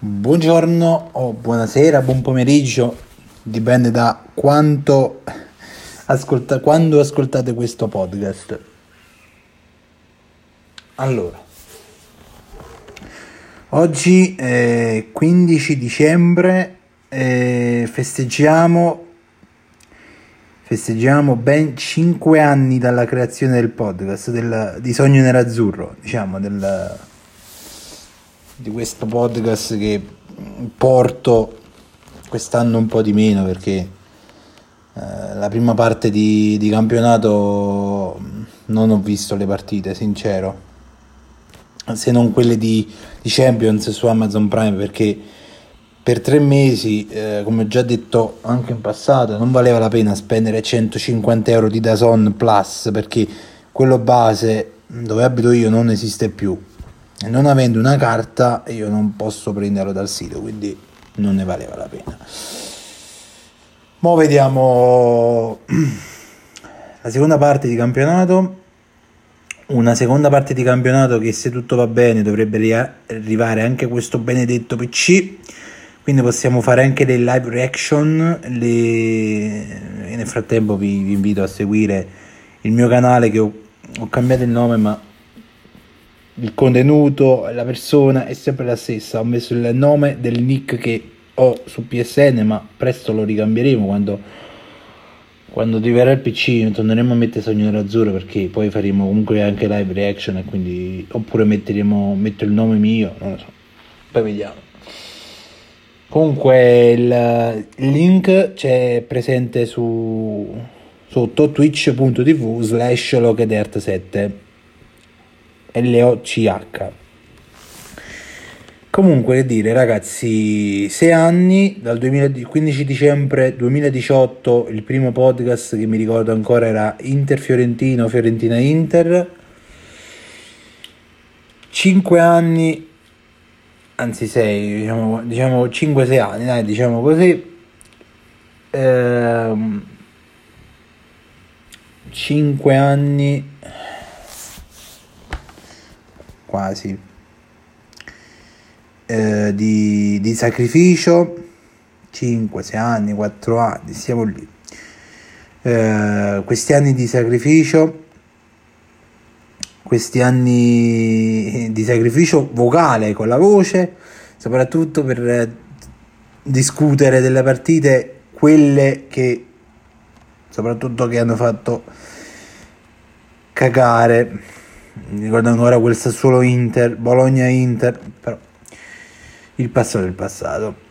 Buongiorno o buonasera, buon pomeriggio, dipende da quanto ascolta, quando ascoltate questo podcast. Allora, oggi è 15 dicembre eh, festeggiamo festeggiamo ben 5 anni dalla creazione del podcast del, di Sogno Nerazzurro, diciamo, del, di questo podcast che porto quest'anno un po' di meno perché eh, la prima parte di, di campionato non ho visto le partite, sincero, se non quelle di, di Champions su Amazon Prime perché per tre mesi, eh, come ho già detto anche in passato, non valeva la pena spendere 150 euro di Dazon Plus perché quello base dove abito io non esiste più. Non avendo una carta io non posso prenderlo dal sito, quindi non ne valeva la pena. Ora vediamo la seconda parte di campionato. Una seconda parte di campionato che se tutto va bene dovrebbe arrivare anche questo benedetto PC quindi possiamo fare anche dei live reaction le... nel frattempo vi, vi, invito a seguire il mio canale che ho, ho cambiato il nome ma il contenuto la persona è sempre la stessa. Ho messo il nome del nick che ho su PSN ma presto lo ricambieremo quando quando diverrà il PC torneremo a mettere Sogno Nerazzurro perché poi faremo comunque anche live reaction e quindi oppure metteremo metto il nome mio non lo so. Poi vediamo. Comunque il link c'è presente su, sotto twitch.tv slash logedert7 L-O-C-H Comunque che dire ragazzi, 6 anni, dal 15 dicembre 2018 il primo podcast che mi ricordo ancora era Inter Fiorentino, Fiorentina Inter 5 anni anzi 6, diciamo, diciamo 5-6 anni, dai, diciamo così. Ehm, 5 anni quasi eh, di, di sacrificio 5-6 anni 4 anni siamo lì eh, questi anni di sacrificio questi anni di sacrificio vocale con la voce, soprattutto per discutere delle partite, quelle che soprattutto che hanno fatto cagare. Mi ricordo ancora quel Sassuolo Inter, Bologna Inter, però il passato è il passato.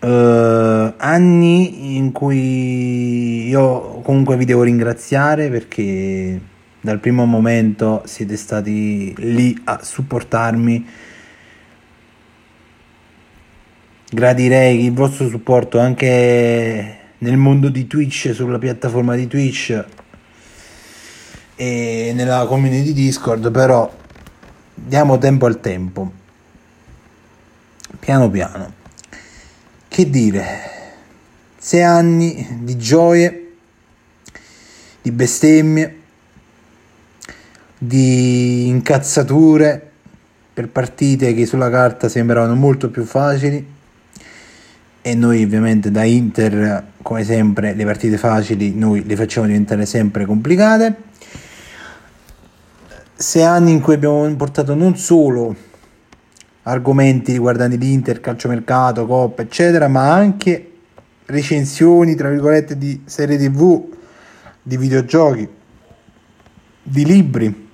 Uh, anni in cui io comunque vi devo ringraziare perché dal primo momento siete stati lì a supportarmi. Gradirei il vostro supporto anche nel mondo di Twitch, sulla piattaforma di Twitch e nella community Discord, però diamo tempo al tempo. Piano piano. Che dire? Sei anni di gioie, di bestemmie di incazzature per partite che sulla carta sembravano molto più facili e noi ovviamente da Inter come sempre le partite facili noi le facciamo diventare sempre complicate sei anni in cui abbiamo portato non solo argomenti riguardanti l'Inter, calciomercato, coppa eccetera ma anche recensioni tra virgolette di serie tv di videogiochi di libri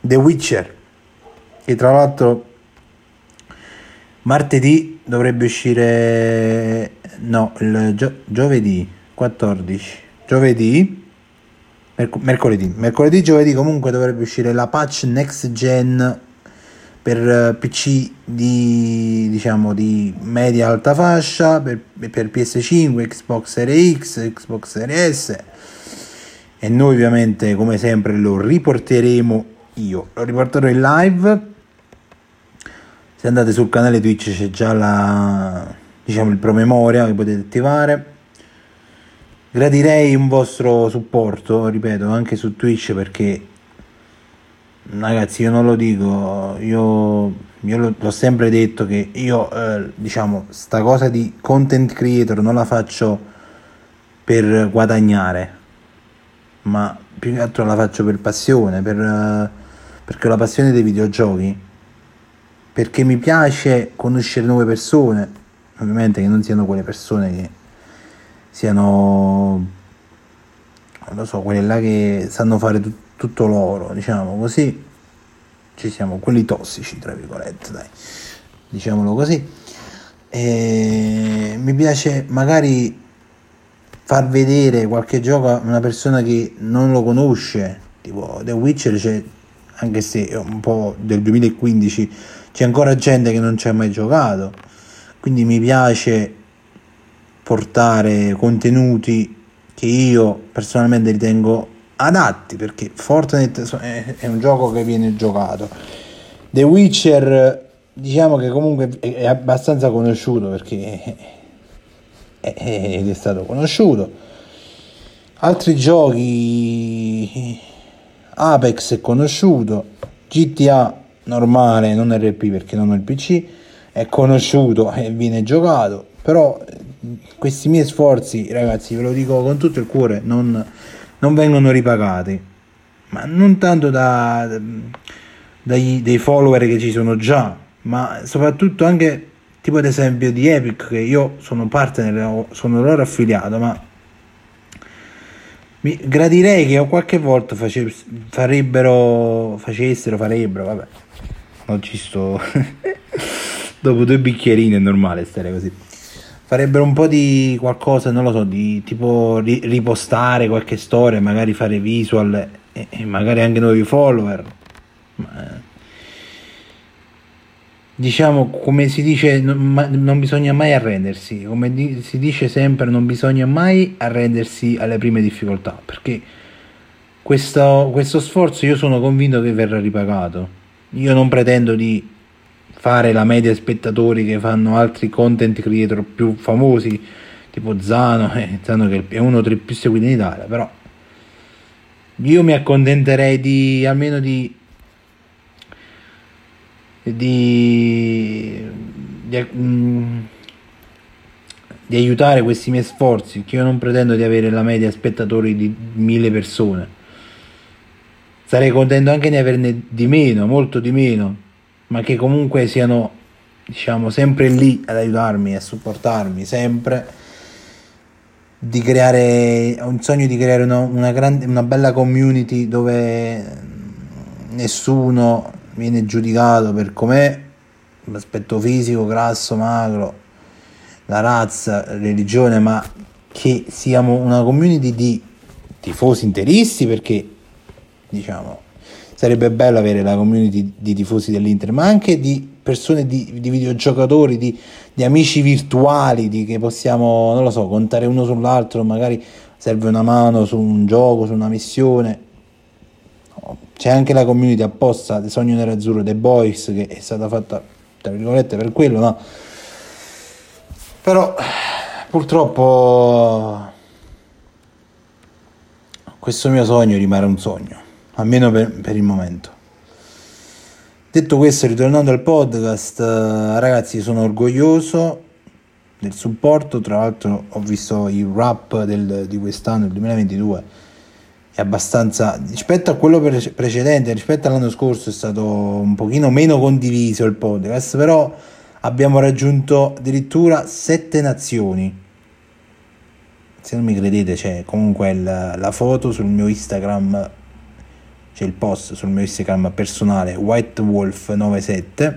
The Witcher, che tra l'altro martedì dovrebbe uscire, no, il gio- giovedì 14, giovedì, merc- mercoledì, mercoledì, giovedì comunque dovrebbe uscire la patch next gen per PC di diciamo di media alta fascia per, per PS5, Xbox Series X, Xbox Series S. E noi ovviamente come sempre lo riporteremo io. Lo riporterò in live. Se andate sul canale Twitch c'è già la diciamo il promemoria che potete attivare gradirei un vostro supporto ripeto anche su Twitch perché ragazzi io non lo dico io io l'ho sempre detto che io, eh, diciamo, sta cosa di content creator non la faccio per guadagnare, ma più che altro la faccio per passione, per, eh, perché ho la passione dei videogiochi, perché mi piace conoscere nuove persone, ovviamente che non siano quelle persone che siano, non lo so, quelle là che sanno fare tut- tutto loro, diciamo così. Ci siamo quelli tossici, tra virgolette, dai, diciamolo così. E mi piace magari far vedere qualche gioco a una persona che non lo conosce, tipo The Witcher c'è, anche se è un po' del 2015, c'è ancora gente che non ci ha mai giocato, quindi mi piace portare contenuti che io personalmente ritengo adatti perché Fortnite è un gioco che viene giocato. The Witcher diciamo che comunque è abbastanza conosciuto perché è, è stato conosciuto. Altri giochi Apex è conosciuto, GTA normale, non RP perché non ho il PC, è conosciuto e viene giocato, però questi miei sforzi, ragazzi, ve lo dico con tutto il cuore, non non vengono ripagati, ma non tanto da, dai, dei follower che ci sono già, ma soprattutto anche tipo ad esempio di Epic che io sono partner, sono loro affiliato, ma mi gradirei che qualche volta face, farebbero, facessero, farebbero, vabbè, non ci sto, dopo due bicchierini è normale stare così farebbero un po' di qualcosa, non lo so, di tipo ripostare qualche storia, magari fare visual e, e magari anche nuovi follower. Ma, eh, diciamo, come si dice, non, non, bisogna mai arrendersi, come di, si dice sempre, non bisogna mai arrendersi alle prime difficoltà, perché questo, questo sforzo io sono convinto che verrà ripagato. Io non pretendo di fare la media spettatori che fanno altri content creator più famosi, tipo Zano, eh, Zano che è uno tra i più seguiti in Italia, però io mi accontenterei di almeno di di, di, mm, di aiutare questi miei sforzi, che io non pretendo di avere la media spettatori di mille persone. Sarei contento anche di averne di meno, molto di meno, ma che comunque siano diciamo sempre lì ad aiutarmi a supportarmi sempre di creare ho un sogno di creare una, una, grande, una bella community dove nessuno viene giudicato per com'è l'aspetto fisico grasso magro la razza religione ma che siamo una community di tifosi interisti perché diciamo sarebbe bello avere la community di tifosi dell'Inter, ma anche di persone, di, di videogiocatori, di, di, amici virtuali, di che possiamo, non lo so, contare uno sull'altro, magari serve una mano su un gioco, su una missione. C'è anche la community apposta del Sogno Nerazzurro, The Boys, che è stata fatta, tra virgolette, per quello, ma... Però, purtroppo, questo mio sogno rimane un sogno almeno per, per il momento. Detto questo, ritornando al podcast, eh, ragazzi, sono orgoglioso del supporto. Tra l'altro, ho visto il rap del, di quest'anno, il 2022, è abbastanza rispetto a quello pre- precedente, rispetto all'anno scorso, è stato un pochino meno condiviso il podcast, però abbiamo raggiunto addirittura sette nazioni. Se non mi credete, c'è comunque il, la foto sul mio Instagram c'è il post sul mio Instagram personale whitewolf97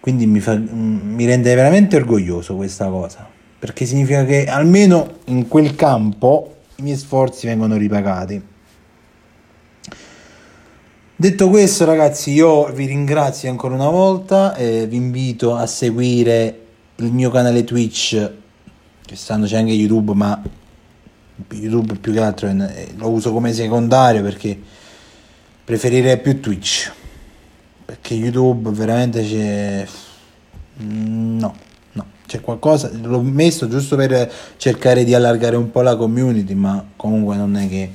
quindi mi, fa, mi rende veramente orgoglioso questa cosa perché significa che almeno in quel campo i miei sforzi vengono ripagati. Detto questo ragazzi io vi ringrazio ancora una volta e vi invito a seguire il mio canale Twitch quest'anno c'è anche YouTube ma YouTube più che altro lo uso come secondario perché preferirei più Twitch perché YouTube veramente c'è no no c'è qualcosa l'ho messo giusto per cercare di allargare un po' la community ma comunque non è che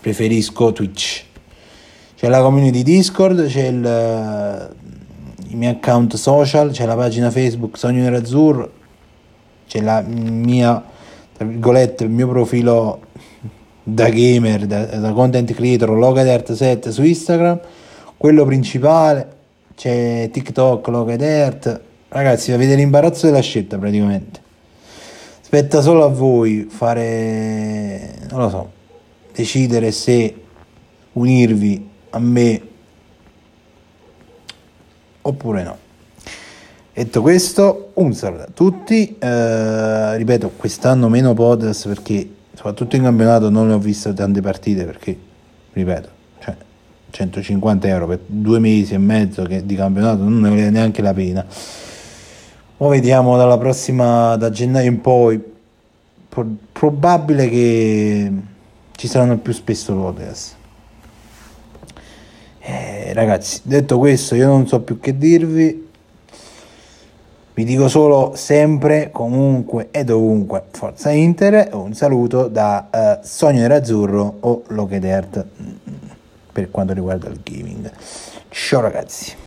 preferisco Twitch. C'è la community Discord c'è il, i miei account social, c'è la pagina Facebook Sogno Nerazzurro, c'è la mia, tra virgolette, il mio profilo da gamer, da, da content creator, Logadert7 su Instagram, quello principale, c'è TikTok, Logadert, ragazzi avete l'imbarazzo della scelta praticamente. Spetta solo a voi fare, non lo so, decidere se unirvi a me oppure no. Detto questo, un saluto a tutti. Eh, ripeto, quest'anno meno podcast perché soprattutto in campionato non ne ho visto tante partite perché, ripeto, cioè 150 euro per due mesi e mezzo di campionato non ne vale neanche la pena. Ora vediamo dalla prossima, da gennaio in poi, pro- probabile che ci saranno più spesso podcast. Eh, ragazzi, detto questo, io non so più che dirvi. Vi dico solo sempre, comunque e dovunque, Forza Inter. Un saluto da uh, Sogno Nerazzurro o Lockheed Earth per quanto riguarda il gaming. Ciao ragazzi.